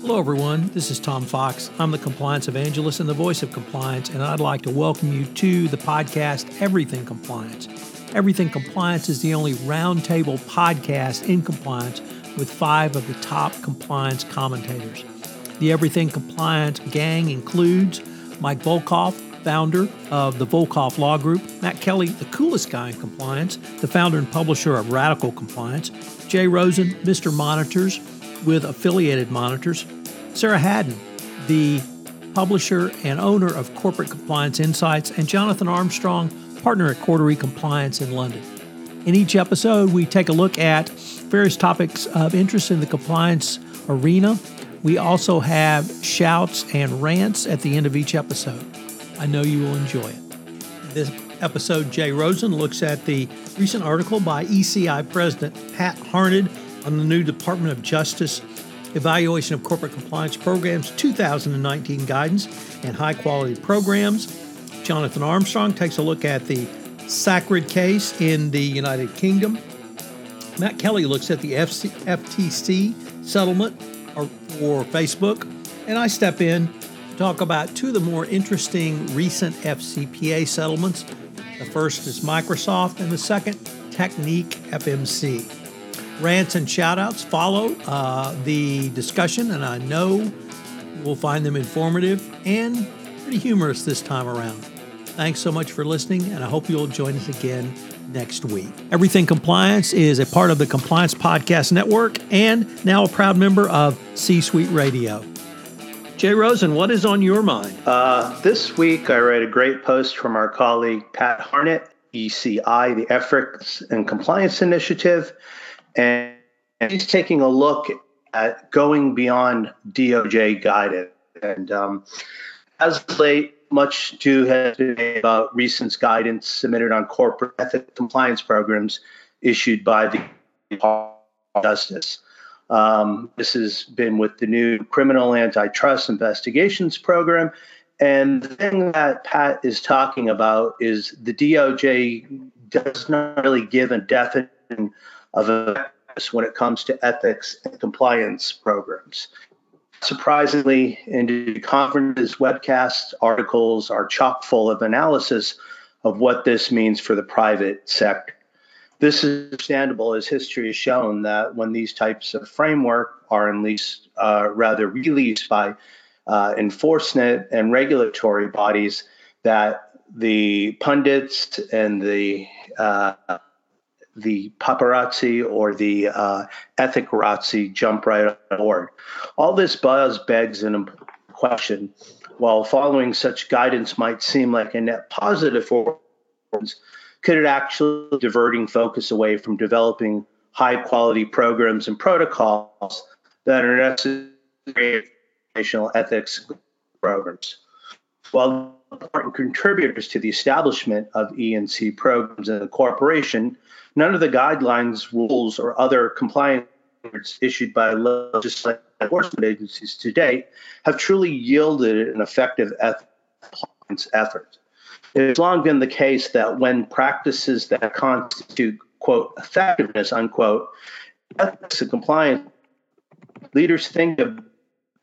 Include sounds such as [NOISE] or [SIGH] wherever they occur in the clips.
Hello, everyone. This is Tom Fox. I'm the compliance evangelist and the voice of compliance, and I'd like to welcome you to the podcast Everything Compliance. Everything Compliance is the only roundtable podcast in compliance with five of the top compliance commentators. The Everything Compliance gang includes Mike Volkov, founder of the Volkov Law Group, Matt Kelly, the coolest guy in compliance, the founder and publisher of Radical Compliance, Jay Rosen, Mr. Monitors with affiliated monitors, Sarah Haddon, the publisher and owner of Corporate Compliance Insights, and Jonathan Armstrong, partner at Cordery Compliance in London. In each episode, we take a look at various topics of interest in the compliance arena. We also have shouts and rants at the end of each episode. I know you will enjoy it. This episode, Jay Rosen looks at the recent article by ECI President Pat Harned on the new Department of Justice Evaluation of Corporate Compliance Programs 2019 guidance and high quality programs. Jonathan Armstrong takes a look at the Sacred case in the United Kingdom. Matt Kelly looks at the FC, FTC settlement for Facebook. And I step in to talk about two of the more interesting recent FCPA settlements. The first is Microsoft, and the second, Technique FMC. Rants and shoutouts follow uh, the discussion, and I know we'll find them informative and pretty humorous this time around. Thanks so much for listening, and I hope you'll join us again next week. Everything Compliance is a part of the Compliance Podcast Network and now a proud member of C Suite Radio. Jay Rosen, what is on your mind? Uh, this week, I read a great post from our colleague Pat Harned, ECI, the Ethics and Compliance Initiative and, he's taking a look at going beyond DOJ guidance. And um, as late, much to has been about recent guidance submitted on corporate ethics compliance programs issued by the Department of Justice. Um, this has been with the new criminal antitrust investigations program. And the thing that Pat is talking about is the DOJ does not really give a definition of when it comes to ethics and compliance programs. Surprisingly, industry conferences, webcasts, articles are chock full of analysis of what this means for the private sector. This is understandable as history has shown that when these types of framework are least uh, rather released by uh, enforcement and regulatory bodies, that the pundits and the uh, the paparazzi or the uh, ethicrazzi jump right on board. All this buzz begs an important question. While following such guidance might seem like a net positive for us, could it actually diverting focus away from developing high quality programs and protocols that are necessary for ethics programs? While important contributors to the establishment of E&C programs in the corporation, none of the guidelines, rules, or other compliance issued by legislative enforcement agencies to date have truly yielded an effective compliance effort. It's long been the case that when practices that constitute, quote, effectiveness, unquote, ethics and compliance, leaders think of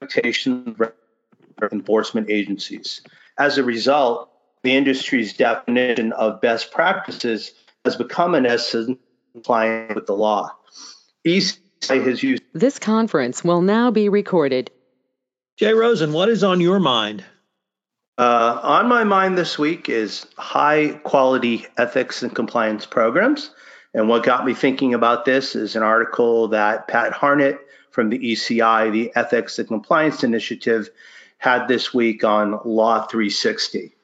expectations of enforcement agencies. As a result, the industry's definition of best practices has become, in essence, compliant with the law. ECI has used. This conference will now be recorded. Jay Rosen, what is on your mind? Uh, on my mind this week is high quality ethics and compliance programs. And what got me thinking about this is an article that Pat Harned from the ECI, the Ethics and Compliance Initiative, had this week on Law 360.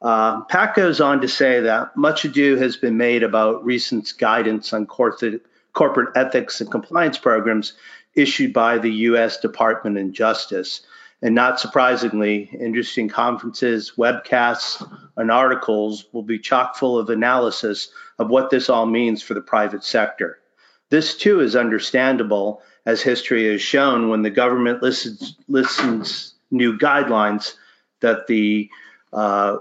Uh, Pat goes on to say that much ado has been made about recent guidance on corporate, corporate ethics and compliance programs issued by the U.S. Department of Justice. And not surprisingly, interesting conferences, webcasts, and articles will be chock full of analysis of what this all means for the private sector. This too is understandable, as history has shown when the government listens, listens new guidelines that the uh,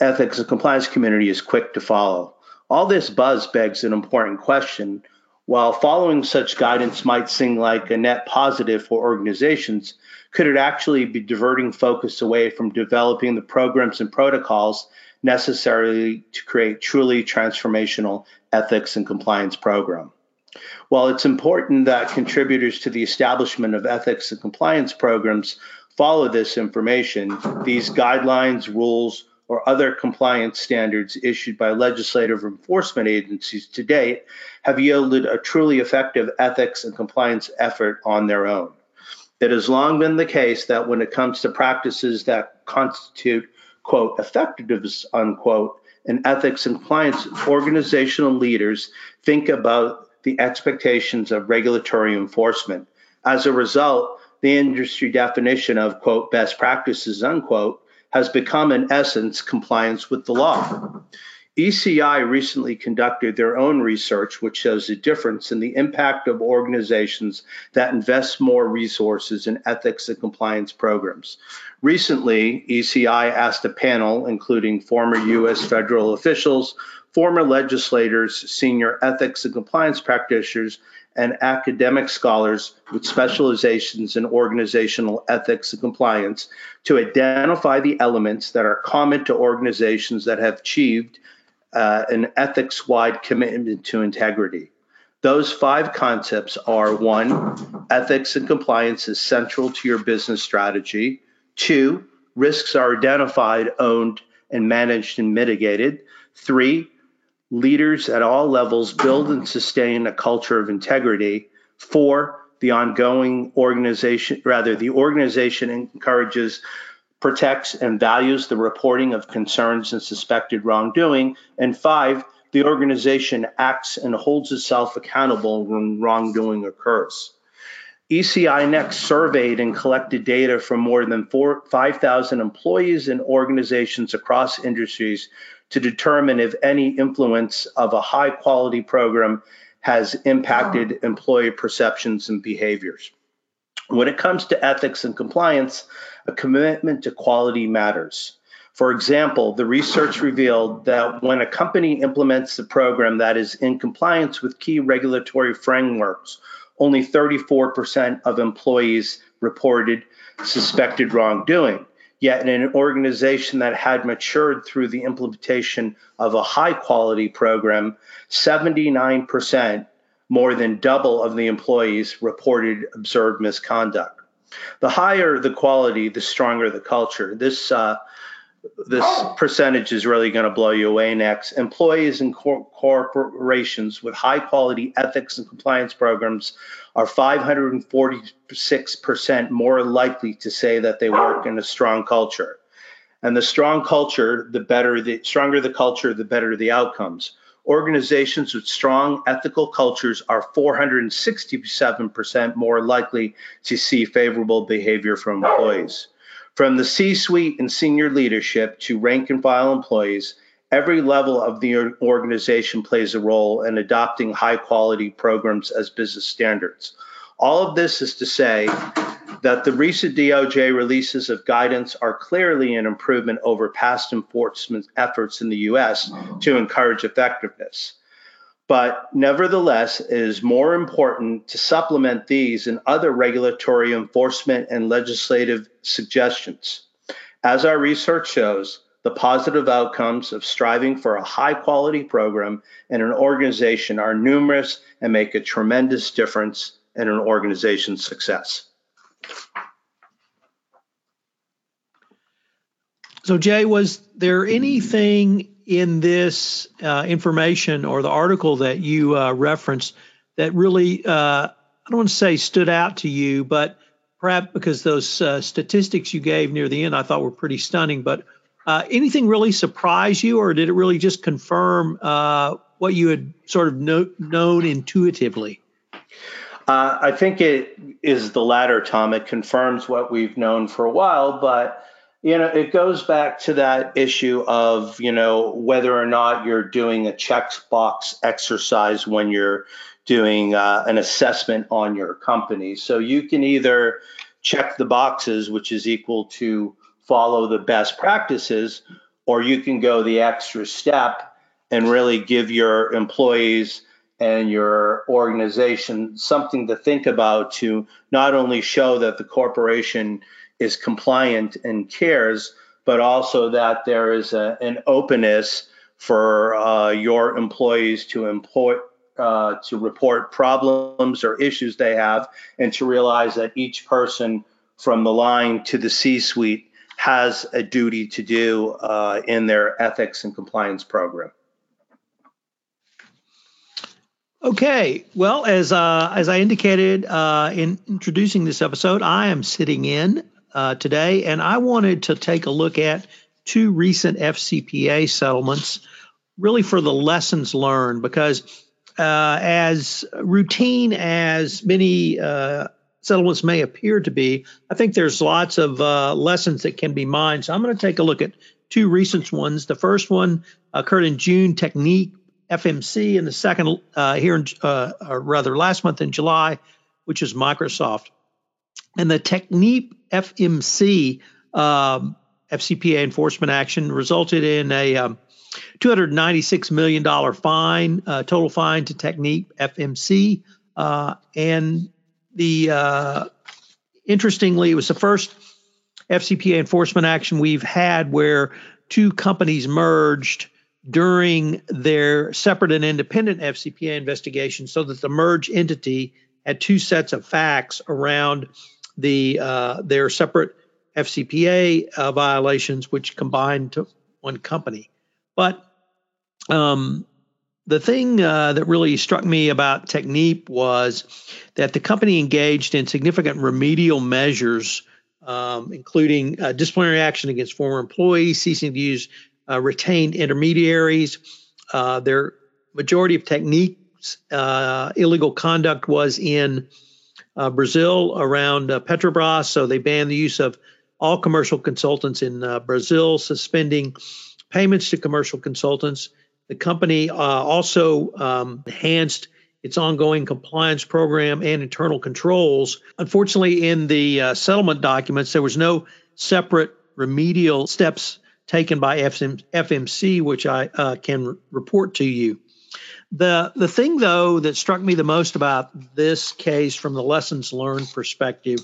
ethics and compliance community is quick to follow. All this buzz begs an important question. While following such guidance might seem like a net positive for organizations, could it actually be diverting focus away from developing the programs and protocols necessary to create truly transformational ethics and compliance program? While it's important that contributors to the establishment of ethics and compliance programs follow this information, these guidelines, rules, or other compliance standards issued by legislative enforcement agencies to date have yielded a truly effective ethics and compliance effort on their own. It has long been the case that when it comes to practices that constitute, quote, effectiveness, unquote, in ethics and compliance, organizational leaders think about the expectations of regulatory enforcement. As a result, the industry definition of, quote, best practices, unquote, has become, in essence, compliance with the law. ECI recently conducted their own research, which shows a difference in the impact of organizations that invest more resources in ethics and compliance programs. Recently, ECI asked a panel, including former U.S. federal officials, former legislators, senior ethics and compliance practitioners, and academic scholars with specializations in organizational ethics and compliance to identify the elements that are common to organizations that have achieved uh, an ethics wide commitment to integrity. Those five concepts are one, ethics and compliance is central to your business strategy. Two, risks are identified, owned, and managed and mitigated. Three, leaders at all levels build and sustain a culture of integrity. Four, the ongoing organization, rather, the organization encourages, protects, and values the reporting of concerns and suspected wrongdoing. And five, the organization acts and holds itself accountable when wrongdoing occurs. ECI Next surveyed and collected data from more than 5,000 employees and organizations across industries to determine if any influence of a high quality program has impacted employee perceptions and behaviors. When it comes to ethics and compliance, a commitment to quality matters. For example, the research revealed that when a company implements a program that is in compliance with key regulatory frameworks, only 34% of employees reported suspected wrongdoing. Yet, in an organization that had matured through the implementation of a high quality program, 79%, more than double of the employees, reported observed misconduct. The higher the quality, the stronger the culture. This uh, this oh. percentage is really going to blow you away next. Employees in cor- corporations with high quality ethics and compliance programs are 546% more likely to say that they work in a strong culture. And the strong culture, the better the stronger the culture, the better the outcomes. Organizations with strong ethical cultures are 467% more likely to see favorable behavior from employees. From the C suite and senior leadership to rank and file employees, every level of the organization plays a role in adopting high quality programs as business standards. All of this is to say that the recent DOJ releases of guidance are clearly an improvement over past enforcement efforts in the US to encourage effectiveness. But nevertheless, it is more important to supplement these and other regulatory enforcement and legislative suggestions. As our research shows, the positive outcomes of striving for a high quality program in an organization are numerous and make a tremendous difference in an organization's success. So, Jay, was there anything in this uh, information or the article that you uh, referenced that really, uh, I don't want to say stood out to you, but perhaps because those uh, statistics you gave near the end I thought were pretty stunning. But uh, anything really surprise you, or did it really just confirm uh, what you had sort of know, known intuitively? I think it is the latter, Tom. It confirms what we've known for a while, but you know, it goes back to that issue of, you know, whether or not you're doing a checkbox exercise when you're doing uh, an assessment on your company. So you can either check the boxes, which is equal to follow the best practices, or you can go the extra step and really give your employees and your organization something to think about to not only show that the corporation is compliant and cares, but also that there is a, an openness for uh, your employees to uh, to report problems or issues they have, and to realize that each person from the line to the C-suite has a duty to do uh, in their ethics and compliance program. Okay, well, as uh, as I indicated uh, in introducing this episode, I am sitting in uh, today, and I wanted to take a look at two recent FCPA settlements, really for the lessons learned, because uh, as routine as many uh, settlements may appear to be, I think there's lots of uh, lessons that can be mined. So I'm going to take a look at two recent ones. The first one occurred in June, Technique FMC, and the second uh, here, in, uh, rather last month in July, which is Microsoft. And the Technique FMC um, FCPA enforcement action resulted in a um, $296 million fine, uh, total fine to TechnipFMC. Uh, and the uh, interestingly, it was the first FCPA enforcement action we've had where two companies merged during their separate and independent FCPA investigation so that the merged entity had two sets of facts around the uh, their separate FCPA uh, violations, which combined to one company. But um, the thing uh, that really struck me about Technip was that the company engaged in significant remedial measures, um, including uh, disciplinary action against former employees, ceasing to use uh, retained intermediaries. Uh, their majority of Technip's uh, illegal conduct was in uh, Brazil around Petrobras, so they banned the use of all commercial consultants in Brazil, suspending payments to commercial consultants the company uh, also um, enhanced its ongoing compliance program and internal controls. Unfortunately, in the uh, settlement documents, there was no separate remedial steps taken by FMC, which I uh, can report to you. The, the thing, though, that struck me the most about this case from the lessons learned perspective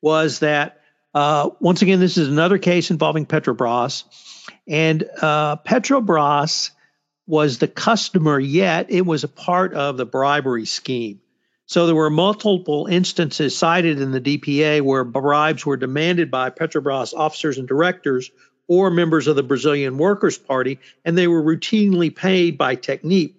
was that, uh, once again, this is another case involving Petrobras. And uh, Petrobras was the customer, yet it was a part of the bribery scheme. So there were multiple instances cited in the DPA where bribes were demanded by Petrobras officers and directors or members of the Brazilian Workers' Party, and they were routinely paid by Technip.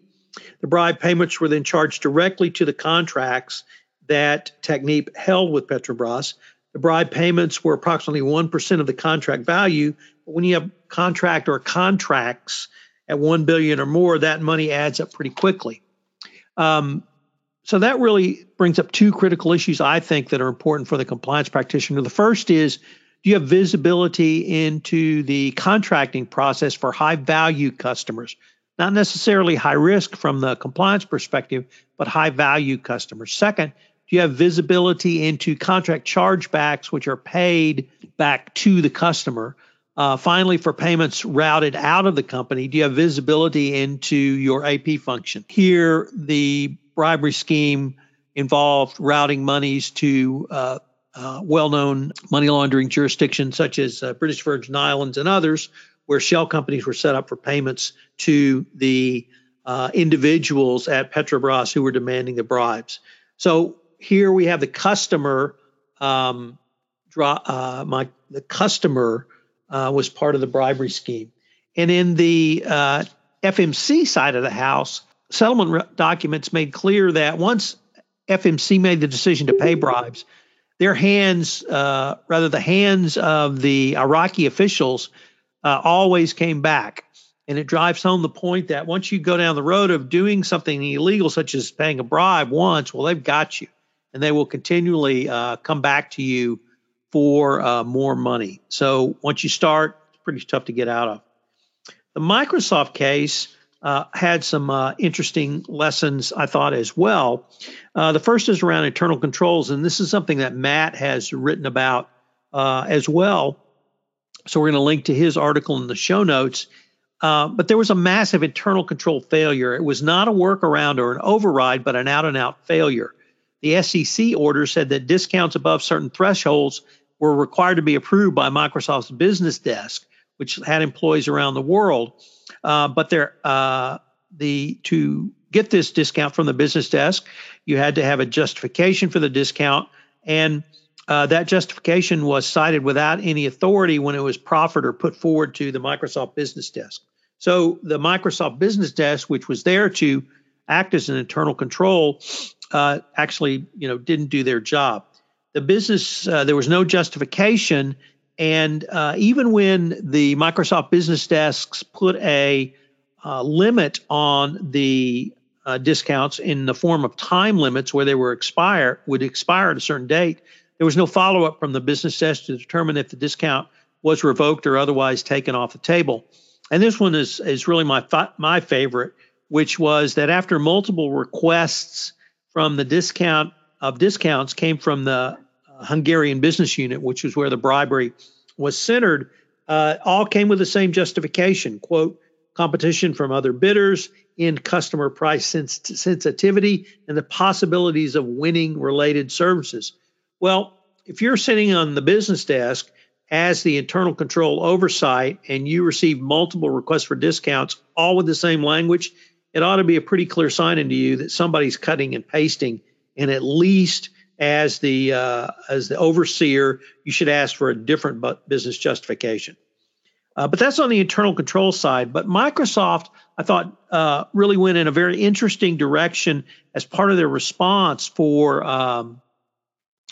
The bribe payments were then charged directly to the contracts that Technip held with Petrobras. The bribe payments were approximately 1% of the contract value. But when you have contract or contracts at 1 billion or more, that money adds up pretty quickly. Um, so that really brings up two critical issues I think that are important for the compliance practitioner. The first is do you have visibility into the contracting process for high value customers? Not necessarily high risk from the compliance perspective, but high value customers. Second, do you have visibility into contract chargebacks, which are paid back to the customer? Uh, finally, for payments routed out of the company, do you have visibility into your AP function? Here, the bribery scheme involved routing monies to uh, uh, well known money laundering jurisdictions such as uh, British Virgin Islands and others, where shell companies were set up for payments to the uh, individuals at Petrobras who were demanding the bribes. So here we have the customer, um, draw, uh, my the customer uh, was part of the bribery scheme. And in the uh, FMC side of the house, settlement re- documents made clear that once FMC made the decision to pay bribes, their hands, uh, rather the hands of the Iraqi officials, uh, always came back. And it drives home the point that once you go down the road of doing something illegal, such as paying a bribe once, well, they've got you, and they will continually uh, come back to you for uh, more money. So once you start, it's pretty tough to get out of. The Microsoft case uh, had some uh, interesting lessons, I thought, as well. Uh, the first is around internal controls, and this is something that Matt has written about uh, as well. So we're going to link to his article in the show notes. Uh, but there was a massive internal control failure. It was not a workaround or an override, but an out and out failure. The SEC order said that discounts above certain thresholds were required to be approved by Microsoft's business desk, which had employees around the world. Uh, but there, uh, the to get this discount from the business desk, you had to have a justification for the discount, and uh, that justification was cited without any authority when it was proffered or put forward to the Microsoft Business Desk. So the Microsoft Business Desk, which was there to act as an internal control, uh, actually, you know, didn't do their job. The business uh, there was no justification, and uh, even when the Microsoft Business Desks put a uh, limit on the uh, discounts in the form of time limits where they were expire would expire at a certain date, there was no follow up from the business desk to determine if the discount was revoked or otherwise taken off the table. And this one is is really my my favorite, which was that after multiple requests from the discount of discounts came from the Hungarian business unit, which was where the bribery was centered, uh, all came with the same justification. Quote, competition from other bidders, in customer price sens- sensitivity, and the possibilities of winning related services. Well, if you're sitting on the business desk as the internal control oversight and you receive multiple requests for discounts, all with the same language, it ought to be a pretty clear sign into you that somebody's cutting and pasting. And at least as the uh, as the overseer, you should ask for a different business justification. Uh, but that's on the internal control side. But Microsoft, I thought, uh, really went in a very interesting direction as part of their response for um,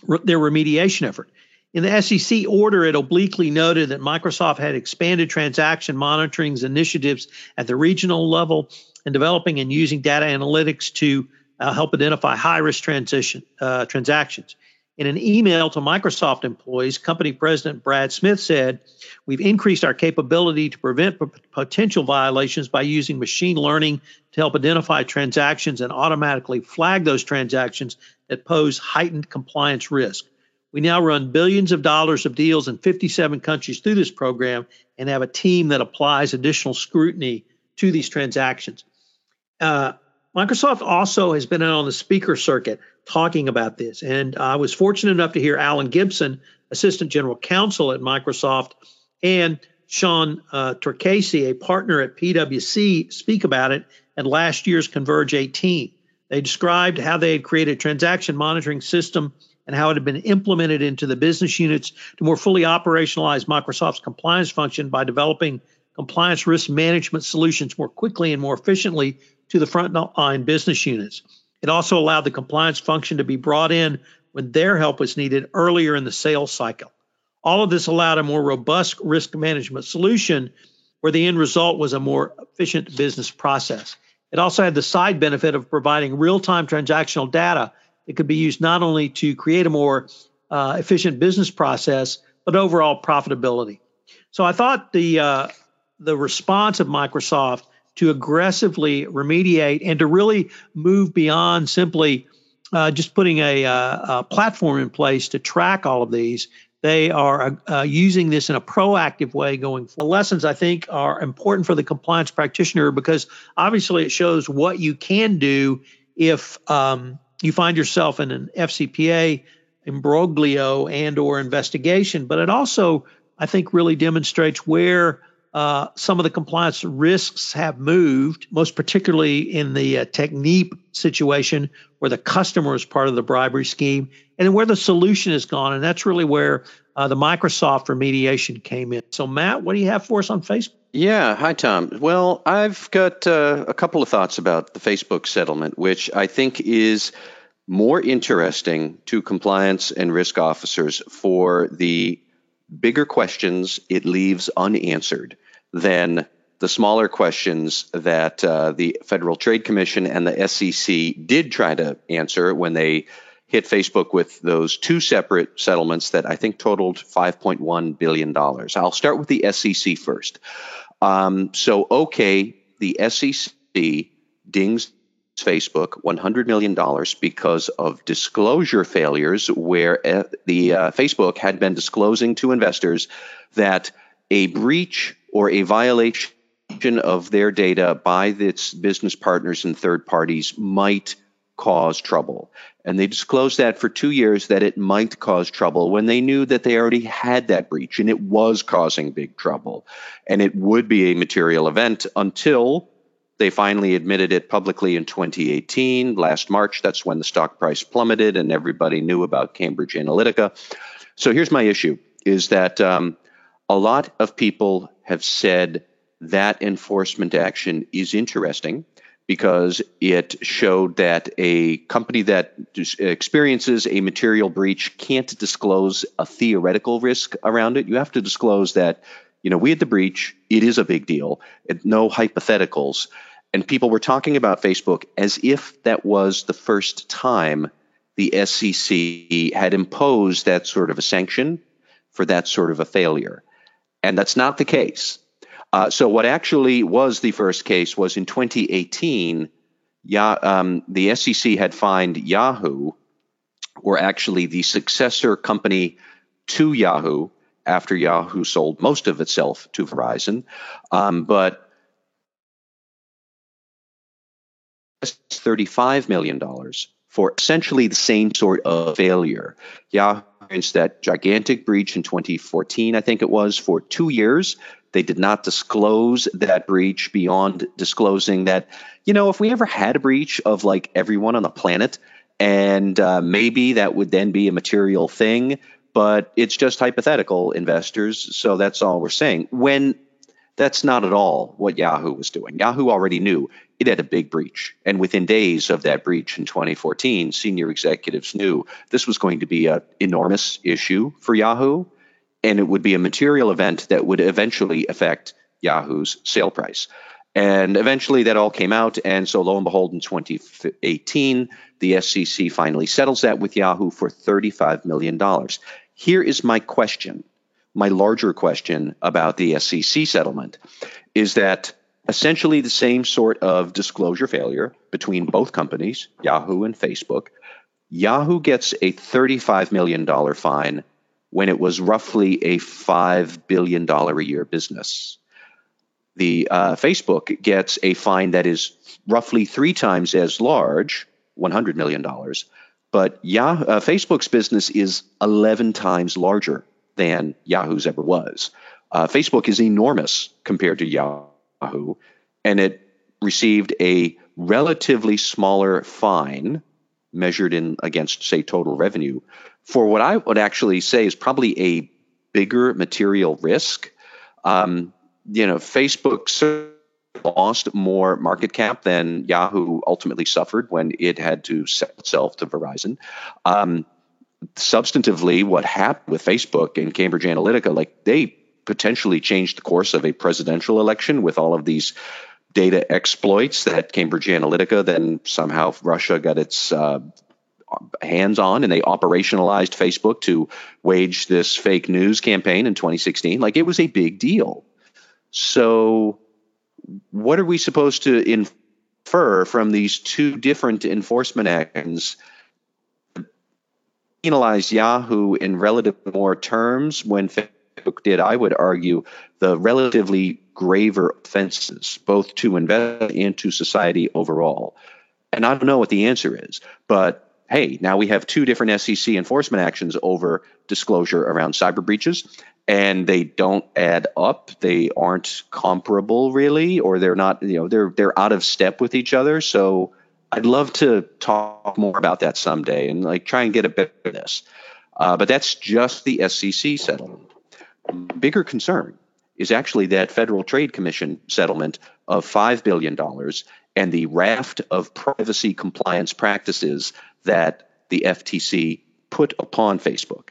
re- their remediation effort. In the SEC order, it obliquely noted that Microsoft had expanded transaction monitoring initiatives at the regional level and developing and using data analytics to uh, help identify high risk transition uh, transactions. In an email to Microsoft employees, company president Brad Smith said, We've increased our capability to prevent p- potential violations by using machine learning to help identify transactions and automatically flag those transactions that pose heightened compliance risk. We now run billions of dollars of deals in 57 countries through this program and have a team that applies additional scrutiny to these transactions. Uh, Microsoft also has been out on the speaker circuit talking about this. And I was fortunate enough to hear Alan Gibson, Assistant General Counsel at Microsoft, and Sean uh, Turkese, a partner at PwC, speak about it at last year's Converge 18. They described how they had created a transaction monitoring system and how it had been implemented into the business units to more fully operationalize Microsoft's compliance function by developing compliance risk management solutions more quickly and more efficiently to the frontline business units. It also allowed the compliance function to be brought in when their help was needed earlier in the sales cycle. All of this allowed a more robust risk management solution where the end result was a more efficient business process. It also had the side benefit of providing real time transactional data that could be used not only to create a more uh, efficient business process, but overall profitability. So I thought the uh, the response of Microsoft to aggressively remediate and to really move beyond simply uh, just putting a, uh, a, platform in place to track all of these they are uh, uh, using this in a proactive way going forward. The lessons, I think, are important for the compliance practitioner because obviously it shows what you can do if um, you find yourself in an FCPA imbroglio and or investigation. But it also, I think, really demonstrates where uh, some of the compliance risks have moved, most particularly in the uh, situation, where the customer is part of the bribery scheme, and where the solution has gone. And that's really where uh, the Microsoft remediation came in. So, Matt, what do you have for us on Facebook? Yeah, hi, Tom. Well, I've got uh, a couple of thoughts about the Facebook settlement, which I think is more interesting to compliance and risk officers for the bigger questions it leaves unanswered than the smaller questions that uh, the Federal Trade Commission and the SEC did try to answer when they hit Facebook with those two separate settlements that I think totaled $5.1 billion. I'll start with the SEC first. Um, so, okay, the SEC dings Facebook $100 million because of disclosure failures, where uh, the uh, Facebook had been disclosing to investors that a breach or a violation of their data by its business partners and third parties might cause trouble. And they disclosed that for two years that it might cause trouble when they knew that they already had that breach and it was causing big trouble. And it would be a material event until they finally admitted it publicly in 2018. Last March, that's when the stock price plummeted and everybody knew about Cambridge Analytica. So here's my issue is that um, a lot of people have said that enforcement action is interesting because it showed that a company that experiences a material breach can't disclose a theoretical risk around it. You have to disclose that, you know, we had the breach, it is a big deal, no hypotheticals. And people were talking about Facebook as if that was the first time the SEC had imposed that sort of a sanction for that sort of a failure. And that's not the case. Uh, so what actually was the first case was in 2018. Yeah, um, the SEC had fined Yahoo, or actually the successor company to Yahoo after Yahoo sold most of itself to Verizon, um, but $35 million for essentially the same sort of failure. Yahoo experienced that gigantic breach in 2014, I think it was, for two years. They did not disclose that breach beyond disclosing that, you know, if we ever had a breach of like everyone on the planet, and uh, maybe that would then be a material thing, but it's just hypothetical, investors. So that's all we're saying. When that's not at all what Yahoo was doing. Yahoo already knew it had a big breach. And within days of that breach in 2014, senior executives knew this was going to be an enormous issue for Yahoo and it would be a material event that would eventually affect Yahoo's sale price. And eventually that all came out. And so, lo and behold, in 2018, the SEC finally settles that with Yahoo for $35 million. Here is my question my larger question about the SEC settlement is that essentially the same sort of disclosure failure between both companies, Yahoo and Facebook. Yahoo gets a $35 million fine when it was roughly a $5 billion a year business. The uh, Facebook gets a fine that is roughly three times as large, $100 million, but Yahoo, uh, Facebook's business is 11 times larger than Yahoo's ever was. Uh, Facebook is enormous compared to Yahoo, and it received a relatively smaller fine measured in against, say, total revenue for what I would actually say is probably a bigger material risk. Um, you know, Facebook lost more market cap than Yahoo ultimately suffered when it had to sell itself to Verizon. Um, substantively, what happened with Facebook and Cambridge Analytica, like they potentially change the course of a presidential election with all of these data exploits that Cambridge Analytica, then somehow Russia got its uh, hands on and they operationalized Facebook to wage this fake news campaign in 2016. Like it was a big deal. So, what are we supposed to infer from these two different enforcement actions? Penalize Yahoo in relative more terms when did, I would argue, the relatively graver offenses, both to investment and to society overall. And I don't know what the answer is, but hey, now we have two different SEC enforcement actions over disclosure around cyber breaches, and they don't add up. They aren't comparable really, or they're not, you know, they're they're out of step with each other. So I'd love to talk more about that someday and like try and get a bit of this. Uh, but that's just the SEC settlement. Bigger concern is actually that Federal Trade Commission settlement of $5 billion and the raft of privacy compliance practices that the FTC put upon Facebook.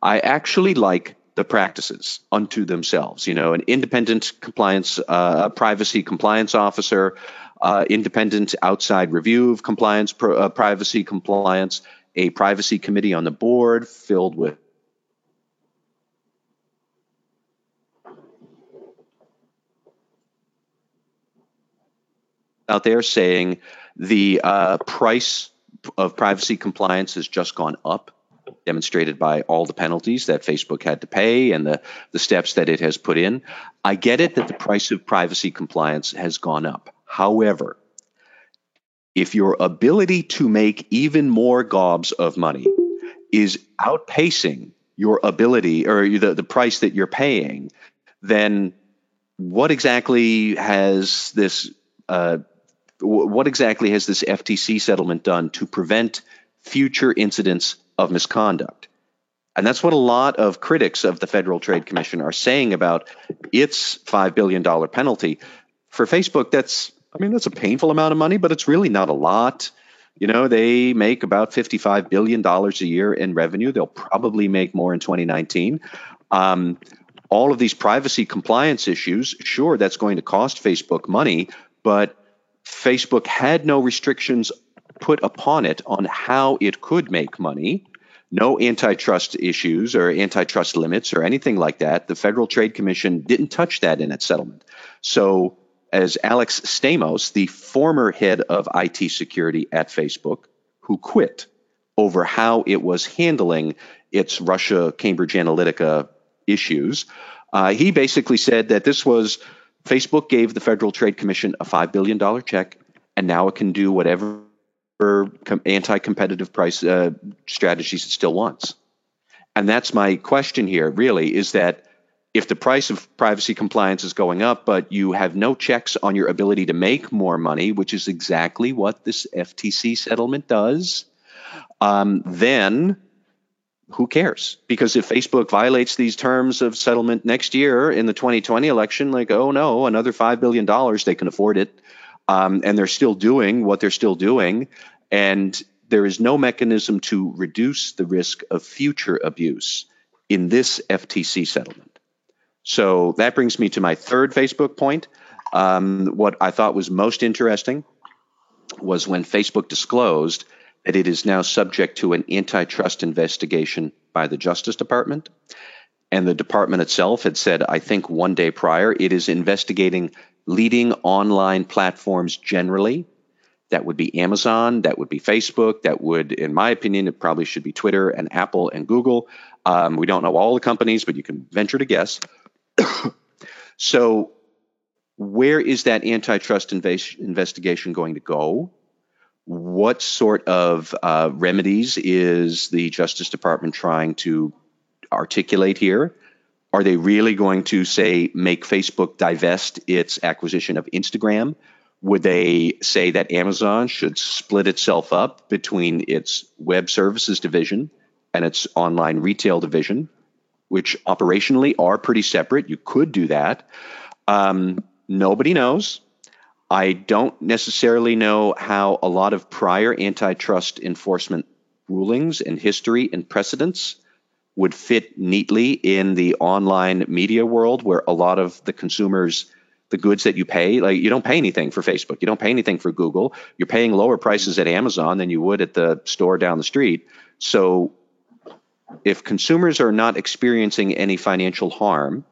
I actually like the practices unto themselves. You know, an independent compliance, uh, privacy compliance officer, uh, independent outside review of compliance, uh, privacy compliance, a privacy committee on the board filled with out there saying the uh, price of privacy compliance has just gone up demonstrated by all the penalties that Facebook had to pay and the, the steps that it has put in. I get it that the price of privacy compliance has gone up. However, if your ability to make even more gobs of money is outpacing your ability or the, the price that you're paying, then what exactly has this uh, what exactly has this FTC settlement done to prevent future incidents of misconduct? And that's what a lot of critics of the Federal Trade Commission are saying about its $5 billion penalty. For Facebook, that's, I mean, that's a painful amount of money, but it's really not a lot. You know, they make about $55 billion a year in revenue. They'll probably make more in 2019. Um, all of these privacy compliance issues, sure, that's going to cost Facebook money, but Facebook had no restrictions put upon it on how it could make money. No antitrust issues or antitrust limits or anything like that. The Federal Trade Commission didn't touch that in its settlement. So as Alex Stamos, the former head of IT security at Facebook, who quit over how it was handling its Russia Cambridge Analytica issues. Uh, he basically said that this was Facebook gave the Federal Trade Commission a $5 billion check, and now it can do whatever anti competitive price uh, strategies it still wants. And that's my question here, really, is that if the price of privacy compliance is going up, but you have no checks on your ability to make more money, which is exactly what this FTC settlement does, um, then who cares? Because if Facebook violates these terms of settlement next year in the 2020 election, like, oh no, another $5 billion, they can afford it. Um, and they're still doing what they're still doing. And there is no mechanism to reduce the risk of future abuse in this FTC settlement. So that brings me to my third Facebook point. Um, what I thought was most interesting was when Facebook disclosed that it is now subject to an antitrust investigation by the Justice Department. And the department itself had said, I think one day prior, it is investigating leading online platforms generally. That would be Amazon, that would be Facebook, that would, in my opinion, it probably should be Twitter and Apple and Google. Um, we don't know all the companies, but you can venture to guess. [COUGHS] so, where is that antitrust inv- investigation going to go? What sort of uh, remedies is the Justice Department trying to articulate here? Are they really going to say make Facebook divest its acquisition of Instagram? Would they say that Amazon should split itself up between its web services division and its online retail division? which operationally are pretty separate. You could do that. Um, nobody knows. I don't necessarily know how a lot of prior antitrust enforcement rulings and history and precedents would fit neatly in the online media world where a lot of the consumers the goods that you pay like you don't pay anything for facebook you don't pay anything for google you're paying lower prices at amazon than you would at the store down the street. So if consumers are not experiencing any financial harm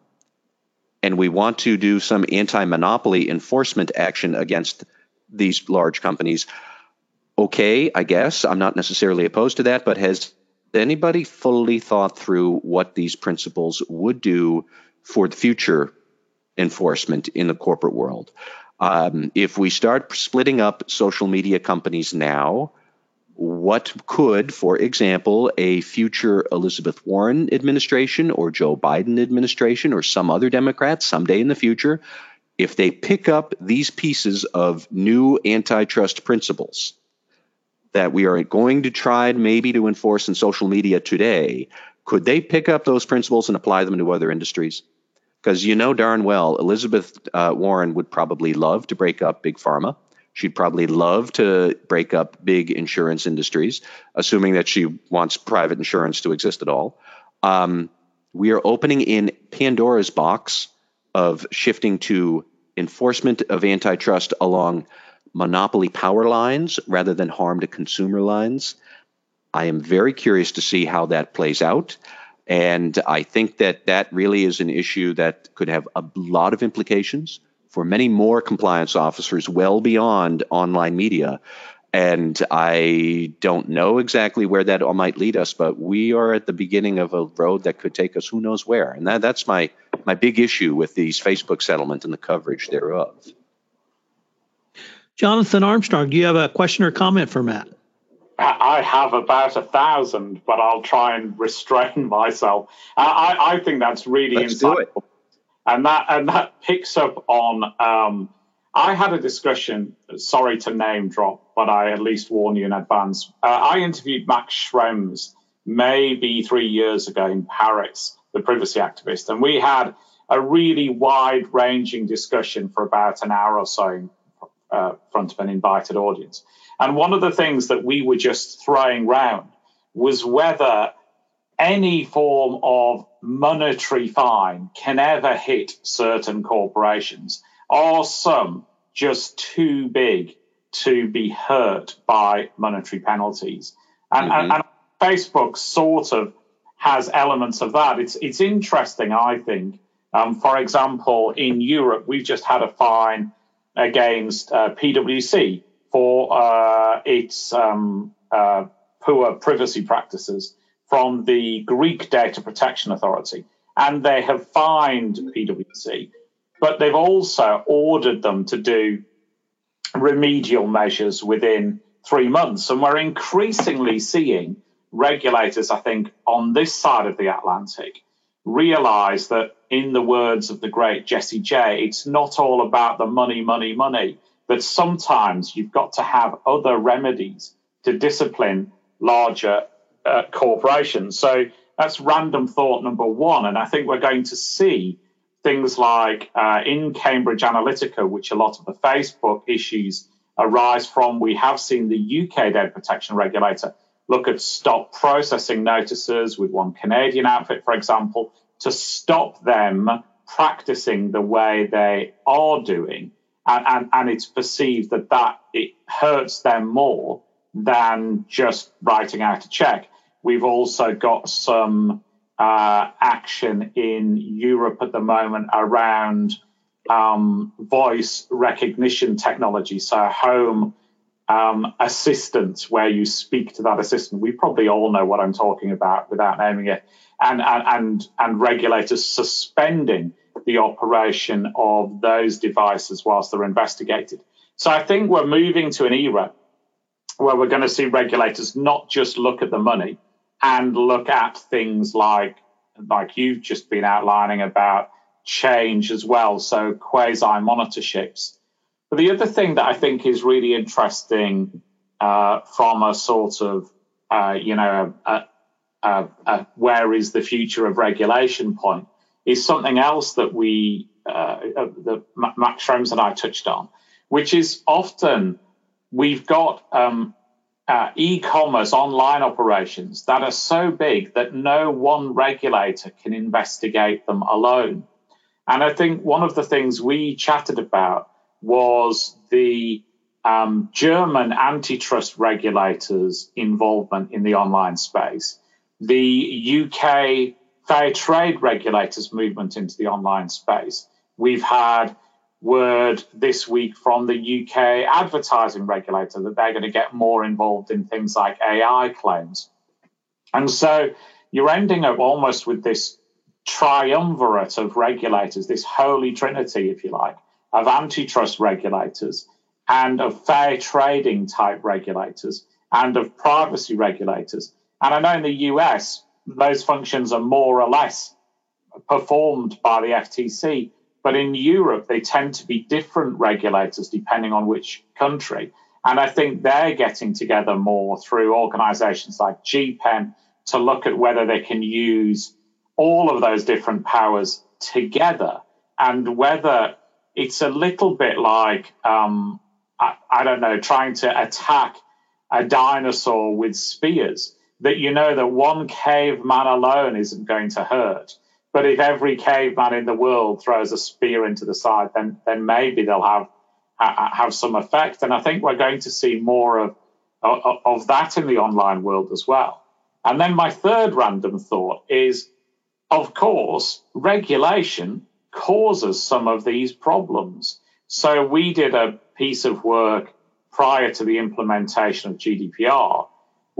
and we want to do some anti monopoly enforcement action against these large companies, okay, I guess. I'm not necessarily opposed to that, but has anybody fully thought through what these principles would do for the future enforcement in the corporate world? Um, if we start splitting up social media companies now, what could, for example, a future Elizabeth Warren administration or Joe Biden administration or some other Democrat someday in the future, if they pick up these pieces of new antitrust principles that we are going to try maybe to enforce in social media today, could they pick up those principles and apply them to other industries? Because you know darn well, Elizabeth uh, Warren would probably love to break up big pharma. She'd probably love to break up big insurance industries, assuming that she wants private insurance to exist at all. Um, we are opening in Pandora's box of shifting to enforcement of antitrust along monopoly power lines rather than harm to consumer lines. I am very curious to see how that plays out. And I think that that really is an issue that could have a lot of implications for many more compliance officers well beyond online media. and I don't know exactly where that all might lead us, but we are at the beginning of a road that could take us who knows where. And that, that's my, my big issue with these Facebook settlement and the coverage thereof. Jonathan Armstrong, do you have a question or comment for Matt? I have about a thousand, but I'll try and restrain [LAUGHS] myself. I, I think that's really Let's insightful, and that and that picks up on. Um, I had a discussion. Sorry to name drop, but I at least warn you in advance. Uh, I interviewed Max Schrems maybe three years ago in Paris, the privacy activist, and we had a really wide-ranging discussion for about an hour or so in uh, front of an invited audience. And one of the things that we were just throwing round was whether any form of monetary fine can ever hit certain corporations, or some just too big to be hurt by monetary penalties. And, mm-hmm. and, and Facebook sort of has elements of that. It's it's interesting, I think. Um, for example, in Europe, we've just had a fine against uh, PwC for uh, its um, uh, poor privacy practices from the Greek Data Protection Authority. And they have fined PwC, but they've also ordered them to do remedial measures within three months. And we're increasingly seeing regulators, I think, on this side of the Atlantic realize that, in the words of the great Jesse J, it's not all about the money, money, money but sometimes you've got to have other remedies to discipline larger uh, corporations. So that's random thought number one. And I think we're going to see things like uh, in Cambridge Analytica, which a lot of the Facebook issues arise from. We have seen the UK data protection regulator look at stop processing notices with one Canadian outfit, for example, to stop them practicing the way they are doing and, and, and it's perceived that that it hurts them more than just writing out a check. We've also got some uh, action in Europe at the moment around um, voice recognition technology. So, home um, assistant, where you speak to that assistant. We probably all know what I'm talking about without naming it. And, and, and, and regulators suspending the operation of those devices whilst they're investigated. So I think we're moving to an era where we're going to see regulators not just look at the money and look at things like like you've just been outlining about change as well, so quasi monitorships. But the other thing that I think is really interesting uh, from a sort of uh, you know a, a, a, where is the future of regulation point is something else that we, uh, uh that Max Schrems and I touched on, which is often we've got um, uh, e-commerce online operations that are so big that no one regulator can investigate them alone. And I think one of the things we chatted about was the um, German antitrust regulators' involvement in the online space, the UK fair trade regulators' movement into the online space. We've had word this week from the UK advertising regulator that they're going to get more involved in things like AI claims. And so you're ending up almost with this triumvirate of regulators, this holy trinity, if you like, of antitrust regulators and of fair trading type regulators and of privacy regulators. And I know in the US, those functions are more or less performed by the FTC. But in Europe, they tend to be different regulators depending on which country. And I think they're getting together more through organizations like GPEN to look at whether they can use all of those different powers together and whether it's a little bit like, um, I, I don't know, trying to attack a dinosaur with spears that you know that one caveman alone isn't going to hurt. But if every caveman in the world throws a spear into the side, then then maybe they'll have have some effect. And I think we're going to see more of of, that in the online world as well. And then my third random thought is, of course, regulation causes some of these problems. So we did a piece of work prior to the implementation of GDPR,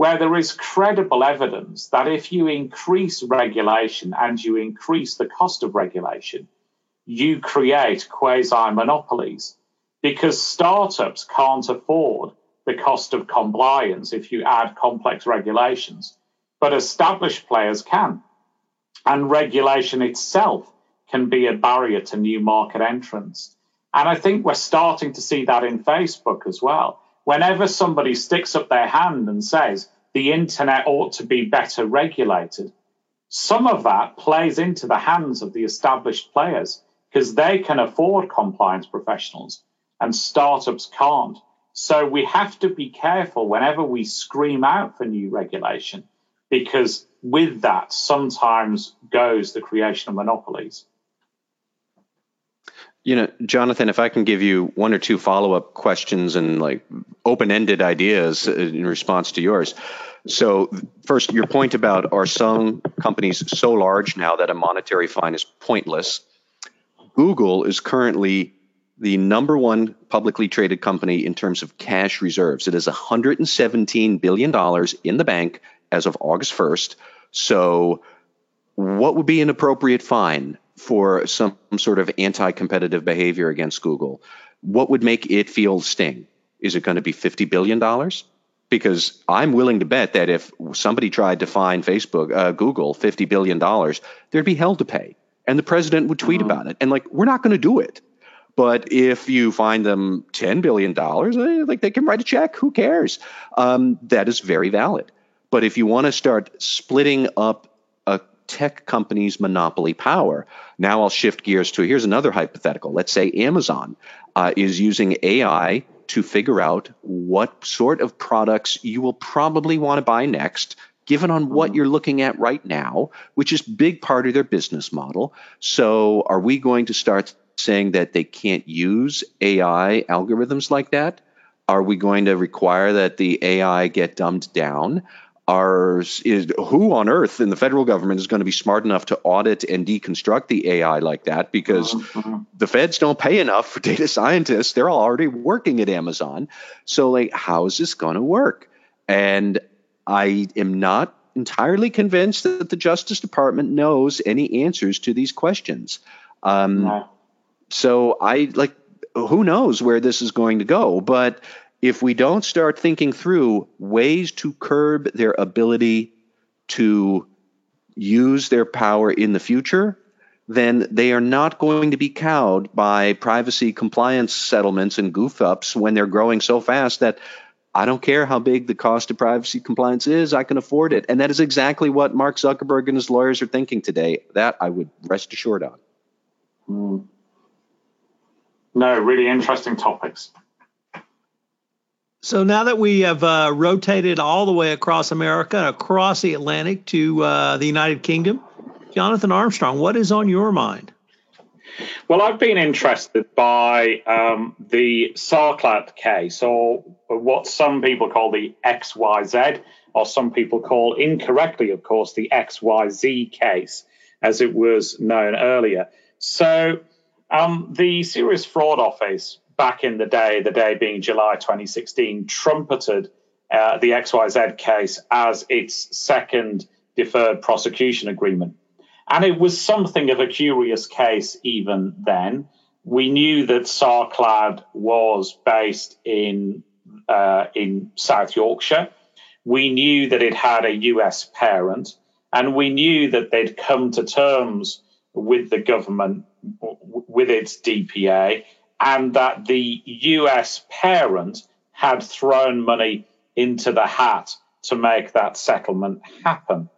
where there is credible evidence that if you increase regulation and you increase the cost of regulation, you create quasi monopolies because startups can't afford the cost of compliance if you add complex regulations, but established players can. And regulation itself can be a barrier to new market entrants. And I think we're starting to see that in Facebook as well. Whenever somebody sticks up their hand and says the internet ought to be better regulated, some of that plays into the hands of the established players because they can afford compliance professionals and startups can't. So we have to be careful whenever we scream out for new regulation because with that sometimes goes the creation of monopolies. You know, Jonathan, if I can give you one or two follow up questions and like open ended ideas in response to yours. So, first, your point about are some companies so large now that a monetary fine is pointless? Google is currently the number one publicly traded company in terms of cash reserves. It is $117 billion in the bank as of August 1st. So, what would be an appropriate fine for some sort of anti competitive behavior against Google? What would make it feel sting? Is it going to be $50 billion? Because I'm willing to bet that if somebody tried to fine Facebook, uh, Google, $50 billion, there'd be hell to pay. And the president would tweet uh-huh. about it. And like, we're not going to do it. But if you find them $10 billion, eh, like they can write a check, who cares? Um, that is very valid. But if you want to start splitting up tech companies' monopoly power, now I'll shift gears to here's another hypothetical. Let's say Amazon uh, is using AI to figure out what sort of products you will probably want to buy next given on what you're looking at right now, which is big part of their business model. So are we going to start saying that they can't use AI algorithms like that? Are we going to require that the AI get dumbed down? Are, is, who on earth in the federal government is going to be smart enough to audit and deconstruct the AI like that? Because mm-hmm. the feds don't pay enough for data scientists. They're already working at Amazon. So, like, how is this going to work? And I am not entirely convinced that the Justice Department knows any answers to these questions. Um, no. So I like who knows where this is going to go, but if we don't start thinking through ways to curb their ability to use their power in the future, then they are not going to be cowed by privacy compliance settlements and goof ups when they're growing so fast that I don't care how big the cost of privacy compliance is, I can afford it. And that is exactly what Mark Zuckerberg and his lawyers are thinking today. That I would rest assured on. Mm. No, really interesting topics. So now that we have uh, rotated all the way across America, across the Atlantic to uh, the United Kingdom, Jonathan Armstrong, what is on your mind? Well, I've been interested by um, the Sarclad case, or what some people call the XYZ, or some people call incorrectly, of course, the XYZ case, as it was known earlier. So um, the Serious Fraud Office, back in the day, the day being July 2016, trumpeted uh, the XYZ case as its second deferred prosecution agreement. And it was something of a curious case even then. We knew that Sarclad was based in, uh, in South Yorkshire. We knew that it had a US parent. And we knew that they'd come to terms with the government with its DPA, and that the US parent had thrown money into the hat to make that settlement happen.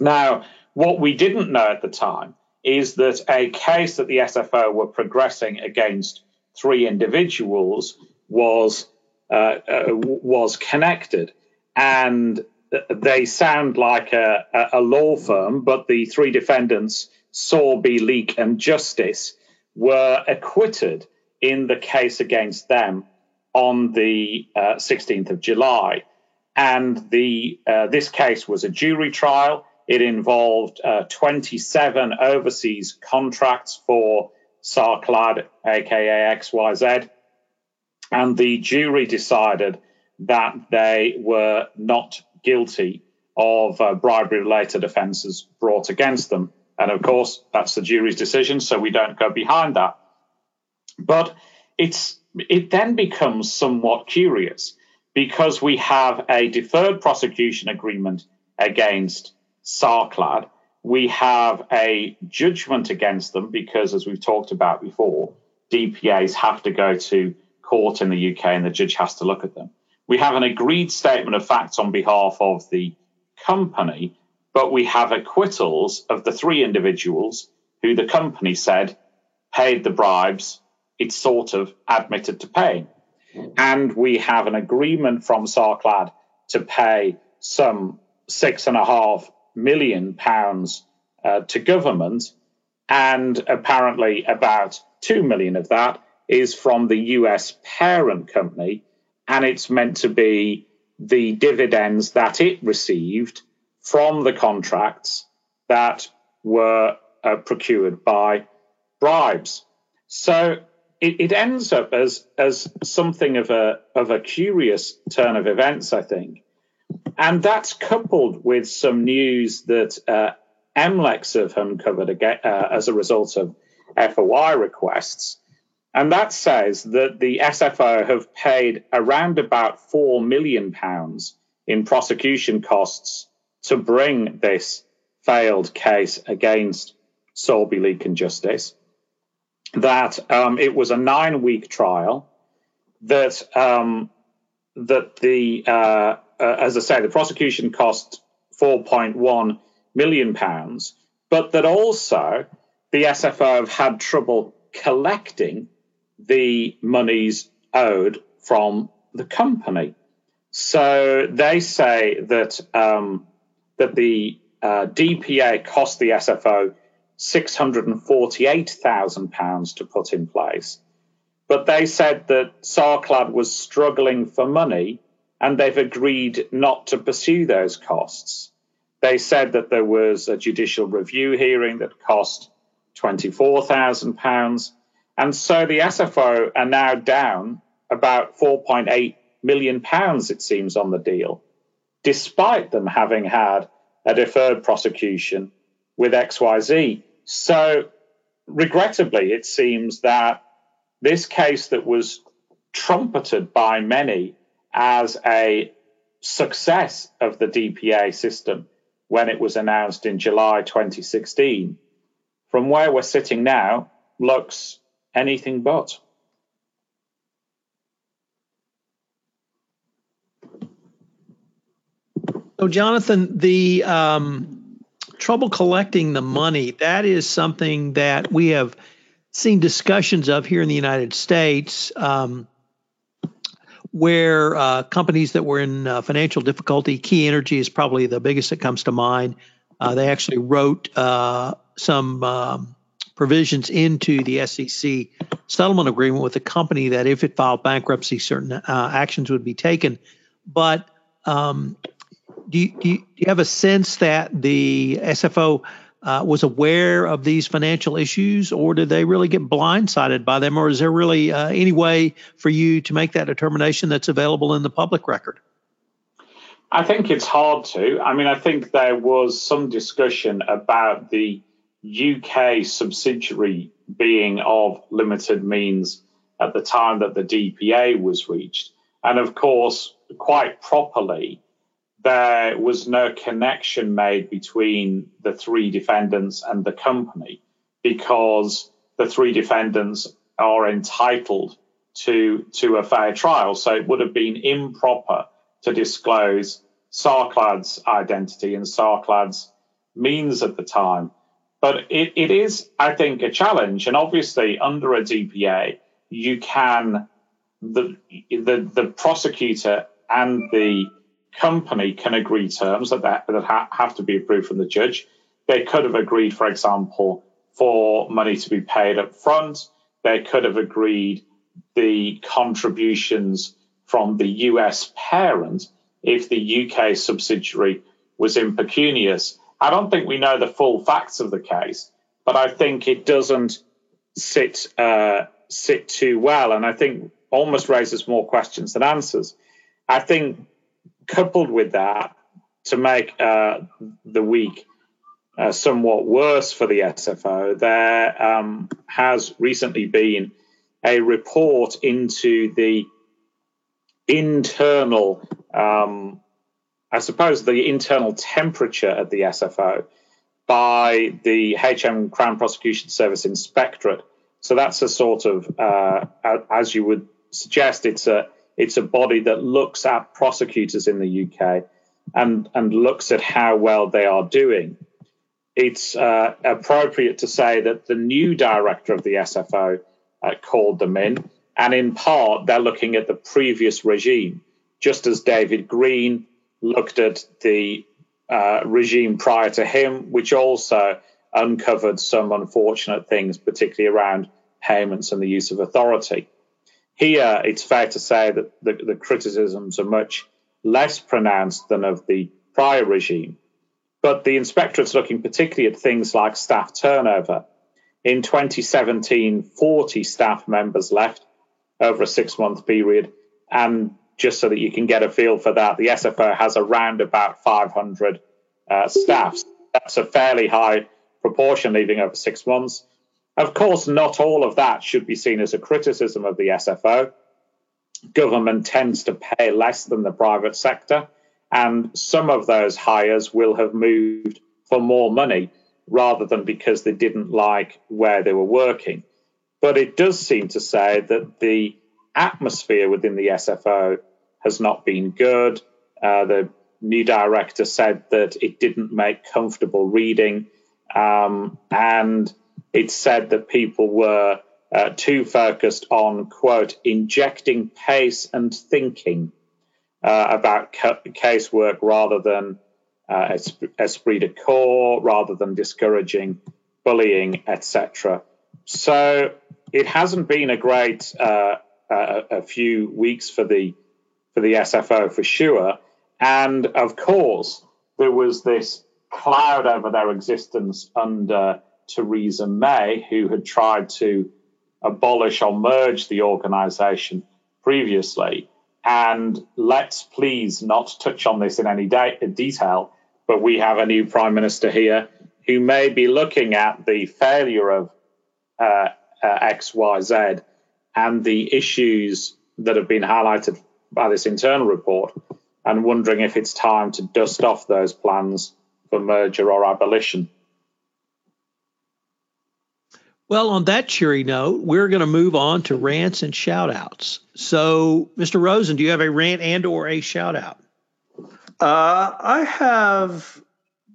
Now, what we didn't know at the time is that a case that the SFO were progressing against three individuals was uh, uh, was connected, and they sound like a, a law firm, but the three defendants Sorby, Leek, and Justice were acquitted in the case against them on the uh, 16th of July. And the uh, this case was a jury trial. It involved uh, 27 overseas contracts for Sarclad, aka XYZ. and the jury decided that they were not guilty of uh, bribery related offences brought against them. And of course, that's the jury's decision, so we don't go behind that. But it's it then becomes somewhat curious because we have a deferred prosecution agreement against SARCLAD. We have a judgment against them because, as we've talked about before, DPAs have to go to court in the UK and the judge has to look at them. We have an agreed statement of facts on behalf of the company, but we have acquittals of the three individuals who the company said paid the bribes it's sort of admitted to paying. And we have an agreement from SARCLAD to pay some six and a half million pounds uh, to government, and apparently about two million of that is from the US parent company, and it's meant to be the dividends that it received from the contracts that were uh, procured by bribes. So it, it, ends up as as something of a of a curious turn of events, I think, and that's coupled with some news that uh, MLEX have uncovered again, uh, as a result of FOI requests, and that says that the SFO have paid around about four million pounds in prosecution costs to bring this failed case against Sorby Leek and Justice that um, it was a nine week trial that um, that the uh, uh, as I say the prosecution cost 4.1 million pounds, but that also the SFO have had trouble collecting the monies owed from the company. So they say that um, that the uh, DPA cost the SFO £648,000 to put in place. But they said that SARCLAD was struggling for money and they've agreed not to pursue those costs. They said that there was a judicial review hearing that cost £24,000. And so the SFO are now down about £4.8 million, it seems, on the deal, despite them having had a deferred prosecution with XYZ. So, regrettably, it seems that this case that was trumpeted by many as a success of the DPA system when it was announced in July 2016, from where we're sitting now, looks anything but. So, Jonathan, the um, trouble collecting the money, that is something that we have seen discussions of here in the United States. Um, where uh, companies that were in uh, financial difficulty, Key Energy is probably the biggest that comes to mind. Uh, they actually wrote uh, some um, provisions into the SEC settlement agreement with the company that if it filed bankruptcy, certain uh, actions would be taken. But um, do you, do you, do you have a sense that the SFO uh, was aware of these financial issues, or did they really get blindsided by them, or is there really uh, any way for you to make that determination that's available in the public record? I think it's hard to. I mean, I think there was some discussion about the UK subsidiary being of limited means at the time that the DPA was reached. And of course, quite properly, there was no connection made between the three defendants and the company because the three defendants are entitled to to a fair trial. So it would have been improper to disclose SARCLAD's identity and SARCLAD's means at the time. But it, it is, I think, a challenge. And obviously, under a DPA, you can the the, the prosecutor and the company can agree terms that, that, that ha- have to be approved from the judge. They could have agreed, for example, for money to be paid up front. They could have agreed the contributions from the US parent if the UK subsidiary was impecunious. I don't think we know the full facts of the case, but I think it doesn't sit uh, sit too well. And I think almost raises more questions than answers. I think, coupled with that, to make uh, the week uh, somewhat worse for the SFO, there um, has recently been a report into the internal, um, I suppose, the internal temperature at the SFO by the HM Crown Prosecution Service Inspectorate. So that's a sort of, uh, as you would suggest, it's a it's a body that looks at prosecutors in the UK and and looks at how well they are doing. It's uh, appropriate to say that the new director of the SFO uh, called them in, and in part they're looking at the previous regime, just as David Green looked at the uh, regime prior to him, which also uncovered some unfortunate things, particularly around payments and the use of authority. Here, it's fair to say that the, the criticisms are much less pronounced than of the prior regime. But the inspectorate's looking particularly at things like staff turnover. In 2017, 40 staff members left over a six month period. And just so that you can get a feel for that, the SFO has around about 500 uh, staff. That's a fairly high proportion leaving over six months. Of course, not all of that should be seen as a criticism of the SFO. Government tends to pay less than the private sector, and some of those hires will have moved for more money rather than because they didn't like where they were working. But it does seem to say that the atmosphere within the SFO has not been good. Uh, the new director said that it didn't make comfortable reading, um, and it said that people were uh, too focused on, quote, injecting pace and thinking uh, about ca- casework rather than uh, esprit de corps, rather than discouraging bullying, etc. So it hasn't been a great uh, a few weeks for the for the SFO for sure. And of course, there was this cloud over their existence under Theresa May, who had tried to abolish or merge the organization previously. And let's please not touch on this in any de- detail, but we have a new prime minister here who may be looking at the failure of uh, uh, XYZ and the issues that have been highlighted by this internal report and wondering if it's time to dust off those plans for merger or abolition. Well, on that cheery note, we're going to move on to rants and shout outs. So, Mr. Rosen, do you have a rant and or a shout out? Uh, I have,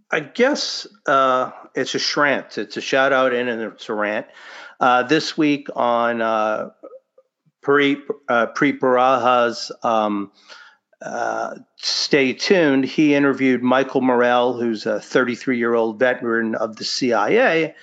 I guess uh, it's a shrant. It's a shout out and it's a rant. Uh, this week on uh, Pri, uh, um, uh, Stay Tuned, he interviewed Michael Morell, who's a 33 year old veteran of the CIA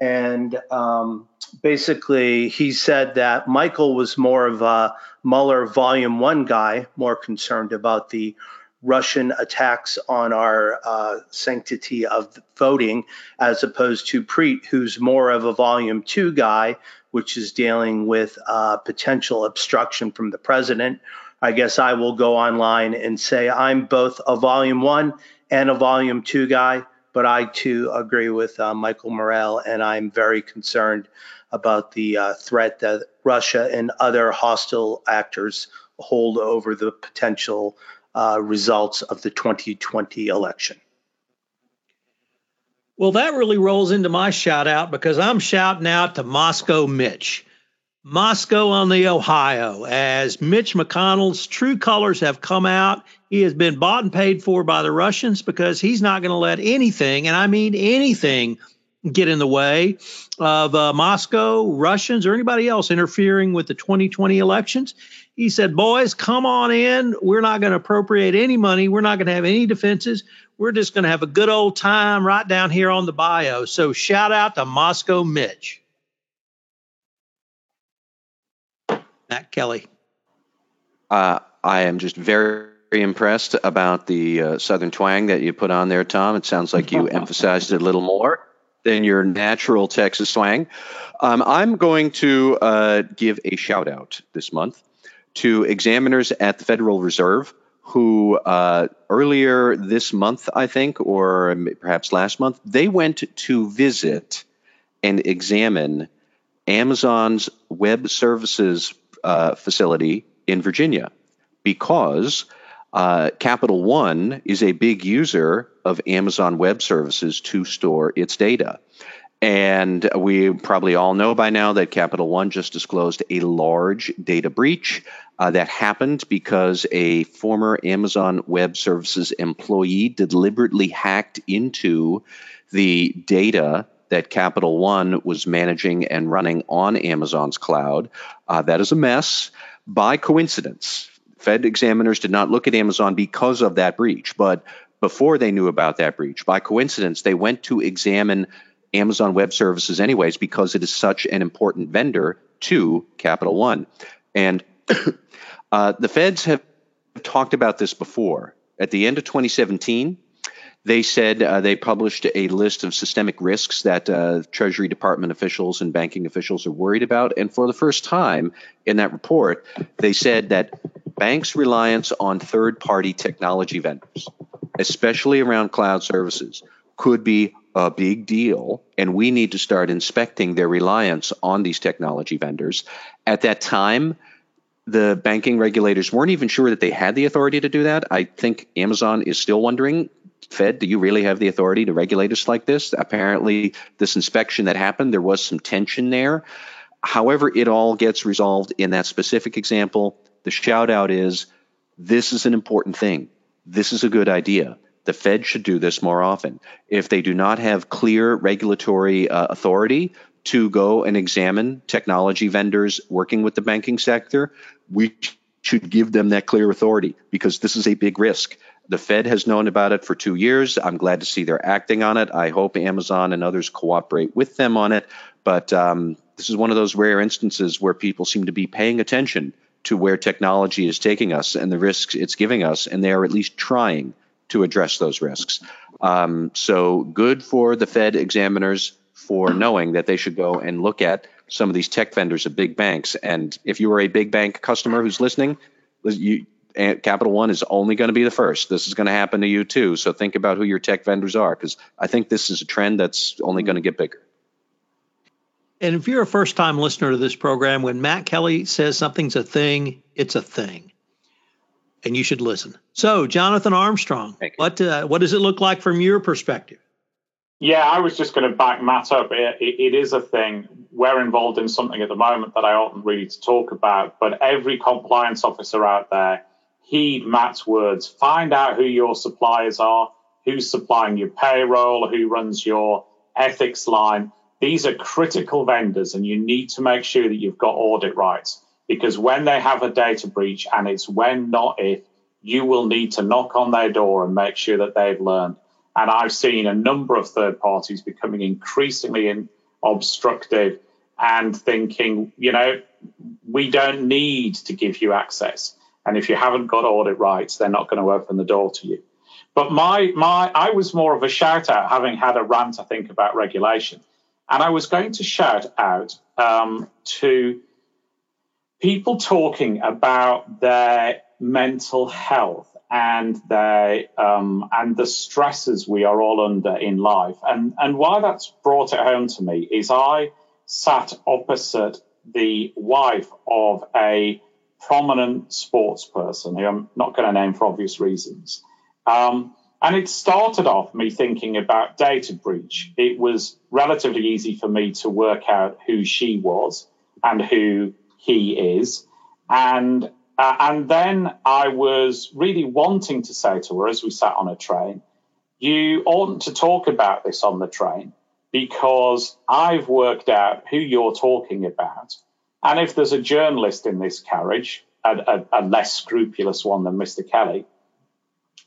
and um, basically he said that Michael was more of a Mueller Volume One guy, more concerned about the Russian attacks on our uh, sanctity of voting, as opposed to Preet, who's more of a Volume Two guy, which is dealing with uh, potential obstruction from the president. I guess I will go online and say I'm both a Volume One and a Volume Two guy but I too agree with uh, Michael Morell, and I'm very concerned about the uh, threat that Russia and other hostile actors hold over the potential uh, results of the 2020 election. Well, that really rolls into my shout out because I'm shouting out to Moscow Mitch. Moscow on the Ohio, as Mitch McConnell's true colors have come out. He has been bought and paid for by the Russians because he's not going to let anything, and I mean anything, get in the way of uh, Moscow, Russians, or anybody else interfering with the 2020 elections. He said, Boys, come on in. We're not going to appropriate any money. We're not going to have any defenses. We're just going to have a good old time right down here on the bio. So shout out to Moscow Mitch. Matt Kelly. Uh, I am just very, very impressed about the uh, Southern twang that you put on there, Tom. It sounds like you [LAUGHS] emphasized it a little more than your natural Texas twang. Um, I'm going to uh, give a shout out this month to examiners at the Federal Reserve who uh, earlier this month, I think, or perhaps last month, they went to visit and examine Amazon's web services uh, facility in Virginia because uh, Capital One is a big user of Amazon Web Services to store its data. And we probably all know by now that Capital One just disclosed a large data breach uh, that happened because a former Amazon Web Services employee deliberately hacked into the data that Capital One was managing and running on Amazon's cloud. Uh, that is a mess. By coincidence, Fed examiners did not look at Amazon because of that breach, but before they knew about that breach, by coincidence, they went to examine Amazon Web Services anyways because it is such an important vendor to Capital One. And [COUGHS] uh, the feds have talked about this before. At the end of 2017, they said uh, they published a list of systemic risks that uh, Treasury Department officials and banking officials are worried about. And for the first time in that report, they said that banks' reliance on third party technology vendors, especially around cloud services, could be a big deal. And we need to start inspecting their reliance on these technology vendors. At that time, the banking regulators weren't even sure that they had the authority to do that. I think Amazon is still wondering Fed, do you really have the authority to regulate us like this? Apparently, this inspection that happened, there was some tension there. However, it all gets resolved in that specific example. The shout out is this is an important thing. This is a good idea. The Fed should do this more often. If they do not have clear regulatory uh, authority to go and examine technology vendors working with the banking sector, we should give them that clear authority because this is a big risk. The Fed has known about it for two years. I'm glad to see they're acting on it. I hope Amazon and others cooperate with them on it. But um, this is one of those rare instances where people seem to be paying attention to where technology is taking us and the risks it's giving us, and they are at least trying to address those risks. Um, so good for the Fed examiners for knowing that they should go and look at some of these tech vendors of big banks. And if you are a big bank customer who's listening, you, Capital One is only going to be the first. This is going to happen to you too. So think about who your tech vendors are because I think this is a trend that's only going to get bigger. And if you're a first time listener to this program, when Matt Kelly says something's a thing, it's a thing. And you should listen. So, Jonathan Armstrong, what, uh, what does it look like from your perspective? Yeah, I was just going to back Matt up. It, it, it is a thing. We're involved in something at the moment that I oughtn't really to talk about, but every compliance officer out there heed Matt's words. Find out who your suppliers are, who's supplying your payroll, who runs your ethics line. These are critical vendors, and you need to make sure that you've got audit rights because when they have a data breach, and it's when, not if, you will need to knock on their door and make sure that they've learned. And I've seen a number of third parties becoming increasingly in obstructive and thinking, you know, we don't need to give you access. And if you haven't got audit rights, they're not going to open the door to you. But my my I was more of a shout out, having had a rant, I think, about regulation. And I was going to shout out um, to people talking about their mental health and their um, and the stresses we are all under in life. And and why that's brought it home to me is I sat opposite the wife of a prominent sports person who I'm not going to name for obvious reasons. Um, and it started off me thinking about data breach. It was relatively easy for me to work out who she was and who he is. And uh, and then I was really wanting to say to her as we sat on a train, you oughtn't to talk about this on the train because I've worked out who you're talking about and if there's a journalist in this carriage, a, a, a less scrupulous one than Mr. Kelly,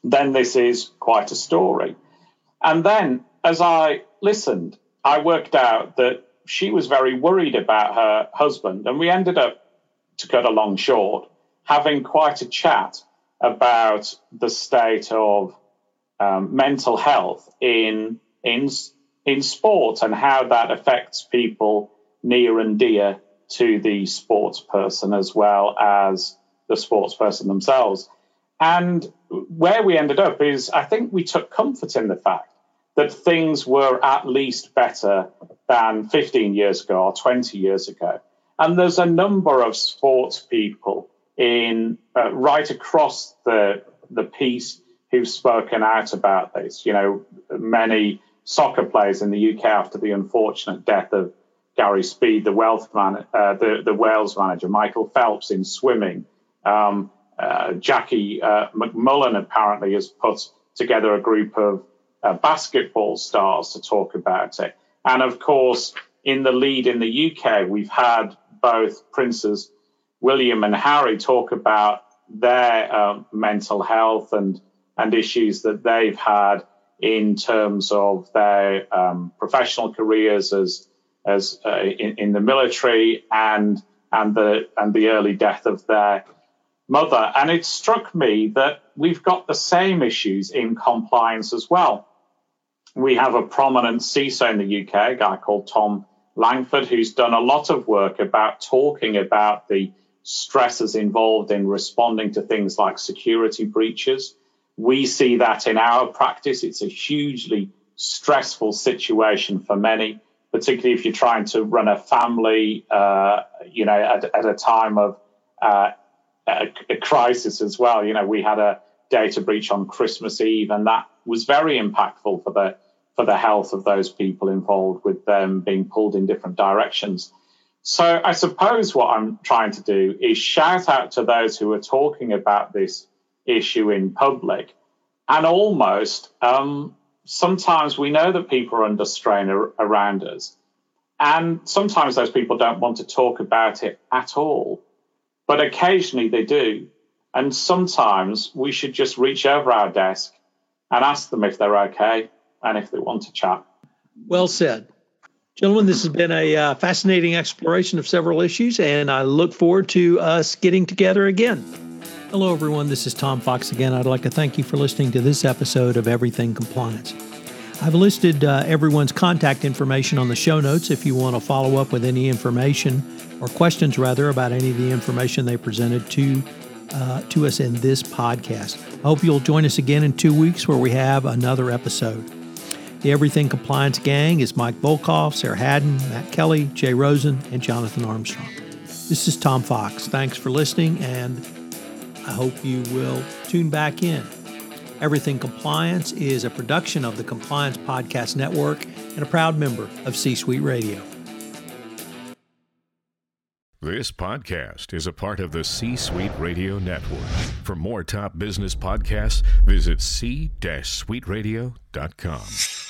then this is quite a story. And then as I listened, I worked out that she was very worried about her husband. And we ended up, to cut a long short, having quite a chat about the state of um, mental health in, in, in sport and how that affects people near and dear to the sports person as well as the sports person themselves. And where we ended up is I think we took comfort in the fact that things were at least better than 15 years ago or 20 years ago. And there's a number of sports people in uh, right across the the piece who've spoken out about this. You know, many soccer players in the UK after the unfortunate death of Gary Speed, the wealth man, uh, the the Wales manager, Michael Phelps in swimming. Um, uh, Jackie uh, MacMullan apparently has put together a group of uh, basketball stars to talk about it. And of course, in the lead in the UK, we've had both princes William and Harry talk about their uh, mental health and and issues that they've had in terms of their um, professional careers as as uh, in, in, the military and and the and the early death of their mother. And it struck me that we've got the same issues in compliance as well. We have a prominent CISO in the UK, a guy called Thom Langford, who's done a lot of work about talking about the stresses involved in responding to things like security breaches. We see that in our practice. It's a hugely stressful situation for many, particularly if you're trying to run a family, uh, you know, at, at, a time of uh, a, crisis as well. You know, we had a data breach on Christmas Eve, and that was very impactful for the for the health of those people involved, with them being pulled in different directions. So I suppose what I'm trying to do is shout out to those who are talking about this issue in public, and almost um, sometimes we know that people are under strain ar- around us, and sometimes those people don't want to talk about it at all, but occasionally they do, and sometimes we should just reach over our desk and ask them if they're okay and if they want to chat. Well said. Gentlemen, this has been a uh, fascinating exploration of several issues, and I look forward to us getting together again. Hello, everyone. This is Tom Fox again. I'd like to thank you for listening to this episode of Everything Compliance. I've listed uh, everyone's contact information on the show notes if you want to follow up with any information or questions, rather, about any of the information they presented to uh, to us in this podcast. I hope you'll join us again in two weeks where we have another episode. The Everything Compliance Gang is Mike Volkov, Sarah Harned, Matt Kelly, Jay Rosen, and Jonathan Armstrong. This is Tom Fox. Thanks for listening, and I hope you will tune back in. Everything Compliance is a production of the Compliance Podcast Network and a proud member of C Suite Radio. This podcast is a part of the C Suite Radio Network. For more top business podcasts, visit c-suiteradio.com.